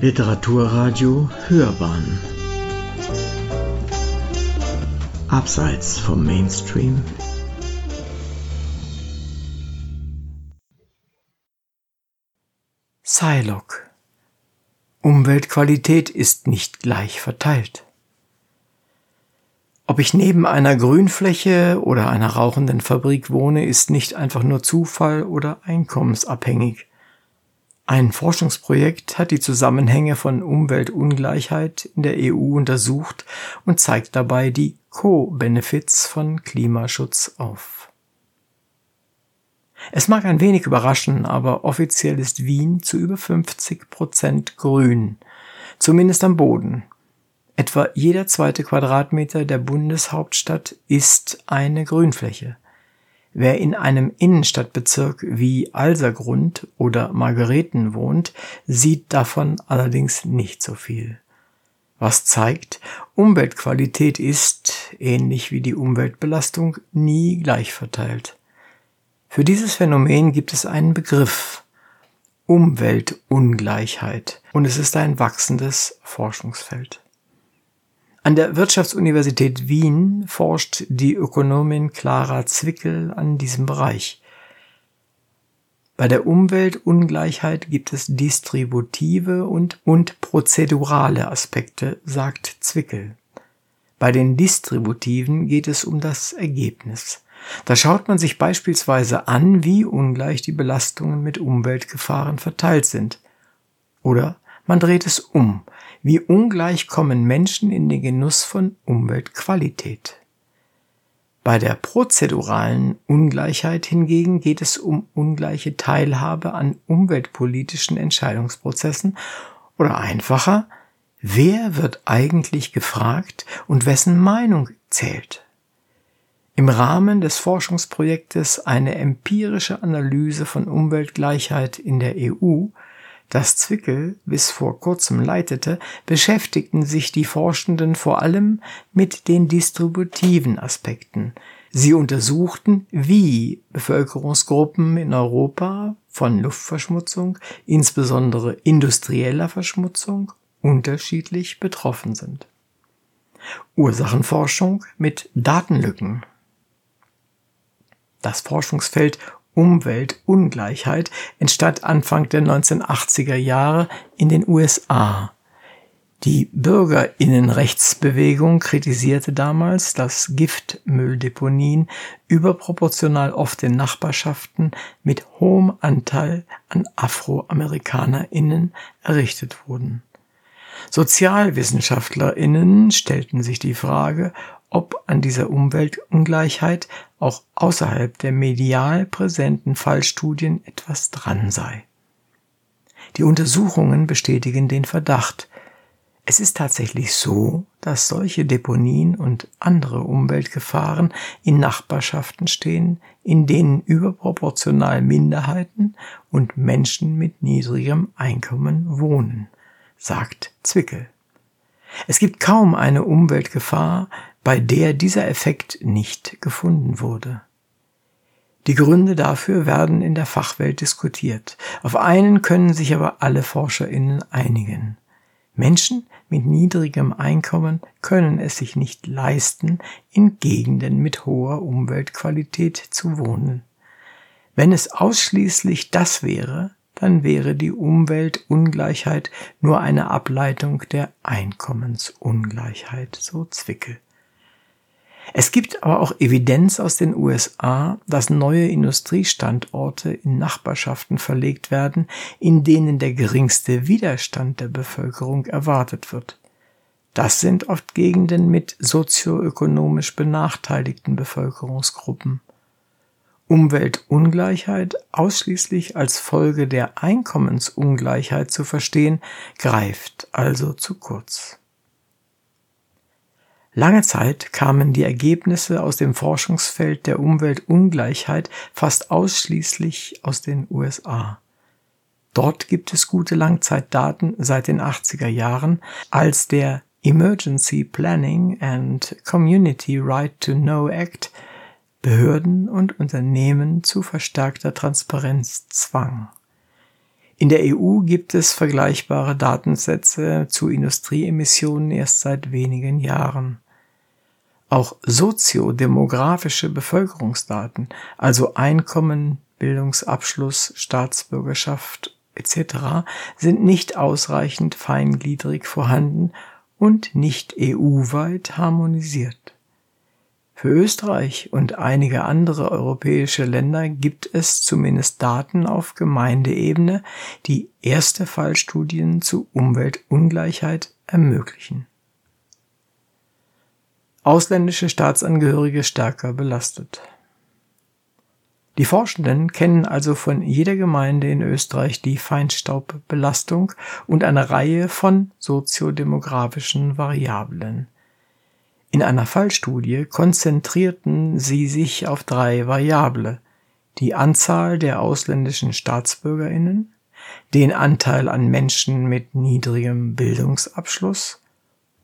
Literaturradio Hörbahn Abseits vom Mainstream Psylocke Umweltqualität ist nicht gleich verteilt. Ob ich neben einer Grünfläche oder einer rauchenden Fabrik wohne, ist nicht einfach nur Zufall oder einkommensabhängig. Ein Forschungsprojekt hat die Zusammenhänge von Umweltungleichheit in der EU untersucht und zeigt dabei die Co-Benefits von Klimaschutz auf. Es mag ein wenig überraschen, aber offiziell ist Wien zu über 50 Prozent grün, zumindest am Boden. Etwa jeder zweite Quadratmeter der Bundeshauptstadt ist eine Grünfläche. Wer in einem Innenstadtbezirk wie Alsergrund oder Margareten wohnt, sieht davon allerdings nicht so viel. Was zeigt, Umweltqualität ist, ähnlich wie die Umweltbelastung, nie gleich verteilt. Für dieses Phänomen gibt es einen Begriff Umweltungleichheit und es ist ein wachsendes Forschungsfeld. An der Wirtschaftsuniversität Wien forscht die Ökonomin Clara Zwickel an diesem Bereich. Bei der Umweltungleichheit gibt es distributive und, und prozedurale Aspekte, sagt Zwickel. Bei den distributiven geht es um das Ergebnis. Da schaut man sich beispielsweise an, wie ungleich die Belastungen mit Umweltgefahren verteilt sind. Oder man dreht es um. Wie ungleich kommen Menschen in den Genuss von Umweltqualität? Bei der prozeduralen Ungleichheit hingegen geht es um ungleiche Teilhabe an umweltpolitischen Entscheidungsprozessen oder einfacher, wer wird eigentlich gefragt und wessen Meinung zählt? Im Rahmen des Forschungsprojektes eine empirische Analyse von Umweltgleichheit in der EU das Zwickel bis vor kurzem leitete, beschäftigten sich die Forschenden vor allem mit den distributiven Aspekten. Sie untersuchten, wie Bevölkerungsgruppen in Europa von Luftverschmutzung, insbesondere industrieller Verschmutzung, unterschiedlich betroffen sind. Ursachenforschung mit Datenlücken. Das Forschungsfeld Umweltungleichheit entstand Anfang der 1980er Jahre in den USA. Die Bürgerinnenrechtsbewegung kritisierte damals, dass Giftmülldeponien überproportional oft in Nachbarschaften mit hohem Anteil an Afroamerikanerinnen errichtet wurden. Sozialwissenschaftlerinnen stellten sich die Frage, ob an dieser Umweltungleichheit auch außerhalb der medial präsenten Fallstudien etwas dran sei. Die Untersuchungen bestätigen den Verdacht. Es ist tatsächlich so, dass solche Deponien und andere Umweltgefahren in Nachbarschaften stehen, in denen überproportional Minderheiten und Menschen mit niedrigem Einkommen wohnen, sagt Zwickel. Es gibt kaum eine Umweltgefahr, bei der dieser Effekt nicht gefunden wurde. Die Gründe dafür werden in der Fachwelt diskutiert. Auf einen können sich aber alle Forscherinnen einigen. Menschen mit niedrigem Einkommen können es sich nicht leisten, in Gegenden mit hoher Umweltqualität zu wohnen. Wenn es ausschließlich das wäre, dann wäre die Umweltungleichheit nur eine Ableitung der Einkommensungleichheit, so Zwickel. Es gibt aber auch Evidenz aus den USA, dass neue Industriestandorte in Nachbarschaften verlegt werden, in denen der geringste Widerstand der Bevölkerung erwartet wird. Das sind oft Gegenden mit sozioökonomisch benachteiligten Bevölkerungsgruppen. Umweltungleichheit ausschließlich als Folge der Einkommensungleichheit zu verstehen, greift also zu kurz. Lange Zeit kamen die Ergebnisse aus dem Forschungsfeld der Umweltungleichheit fast ausschließlich aus den USA. Dort gibt es gute Langzeitdaten seit den 80er Jahren, als der Emergency Planning and Community Right to Know Act Behörden und Unternehmen zu verstärkter Transparenz zwang. In der EU gibt es vergleichbare Datensätze zu Industrieemissionen erst seit wenigen Jahren. Auch soziodemografische Bevölkerungsdaten, also Einkommen, Bildungsabschluss, Staatsbürgerschaft etc., sind nicht ausreichend feingliedrig vorhanden und nicht EU-weit harmonisiert. Für Österreich und einige andere europäische Länder gibt es zumindest Daten auf Gemeindeebene, die erste Fallstudien zu Umweltungleichheit ermöglichen. Ausländische Staatsangehörige stärker belastet. Die Forschenden kennen also von jeder Gemeinde in Österreich die Feinstaubbelastung und eine Reihe von soziodemografischen Variablen. In einer Fallstudie konzentrierten sie sich auf drei Variable die Anzahl der ausländischen Staatsbürgerinnen, den Anteil an Menschen mit niedrigem Bildungsabschluss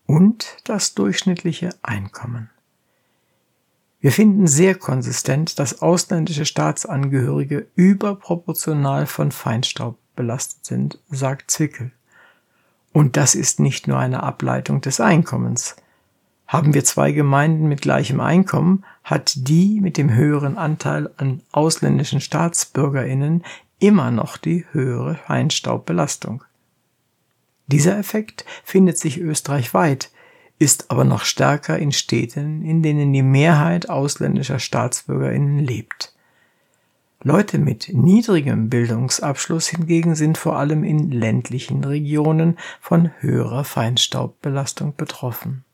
und das durchschnittliche Einkommen. Wir finden sehr konsistent, dass ausländische Staatsangehörige überproportional von Feinstaub belastet sind, sagt Zwickel. Und das ist nicht nur eine Ableitung des Einkommens. Haben wir zwei Gemeinden mit gleichem Einkommen, hat die mit dem höheren Anteil an ausländischen Staatsbürgerinnen immer noch die höhere Feinstaubbelastung. Dieser Effekt findet sich österreichweit, ist aber noch stärker in Städten, in denen die Mehrheit ausländischer Staatsbürgerinnen lebt. Leute mit niedrigem Bildungsabschluss hingegen sind vor allem in ländlichen Regionen von höherer Feinstaubbelastung betroffen.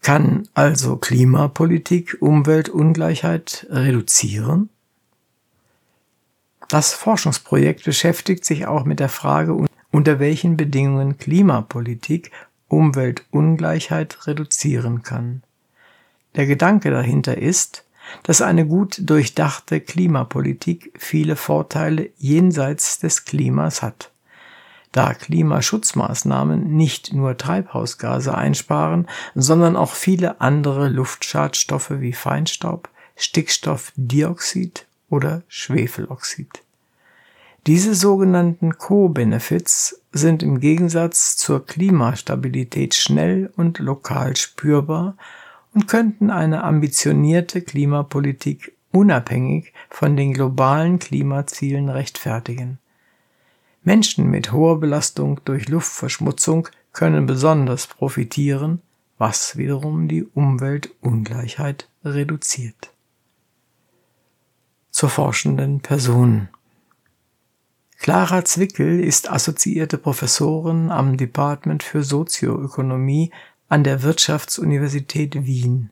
Kann also Klimapolitik Umweltungleichheit reduzieren? Das Forschungsprojekt beschäftigt sich auch mit der Frage, unter welchen Bedingungen Klimapolitik Umweltungleichheit reduzieren kann. Der Gedanke dahinter ist, dass eine gut durchdachte Klimapolitik viele Vorteile jenseits des Klimas hat da Klimaschutzmaßnahmen nicht nur Treibhausgase einsparen, sondern auch viele andere Luftschadstoffe wie Feinstaub, Stickstoffdioxid oder Schwefeloxid. Diese sogenannten Co-Benefits sind im Gegensatz zur Klimastabilität schnell und lokal spürbar und könnten eine ambitionierte Klimapolitik unabhängig von den globalen Klimazielen rechtfertigen. Menschen mit hoher Belastung durch Luftverschmutzung können besonders profitieren, was wiederum die Umweltungleichheit reduziert. Zur forschenden Person. Clara Zwickel ist assoziierte Professorin am Department für Sozioökonomie an der Wirtschaftsuniversität Wien.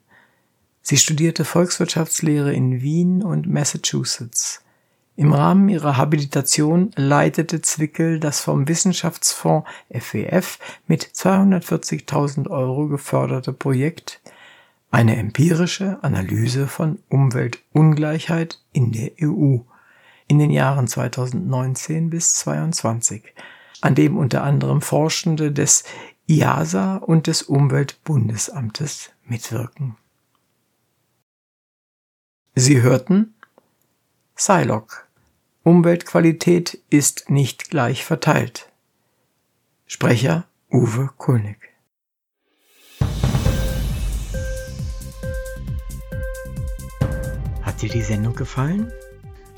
Sie studierte Volkswirtschaftslehre in Wien und Massachusetts. Im Rahmen ihrer Habilitation leitete Zwickel das vom Wissenschaftsfonds FWF mit 240.000 Euro geförderte Projekt Eine empirische Analyse von Umweltungleichheit in der EU in den Jahren 2019 bis 2022, an dem unter anderem Forschende des IASA und des Umweltbundesamtes mitwirken. Sie hörten Psylocke. Umweltqualität ist nicht gleich verteilt. Sprecher Uwe Kulnig. Hat dir die Sendung gefallen?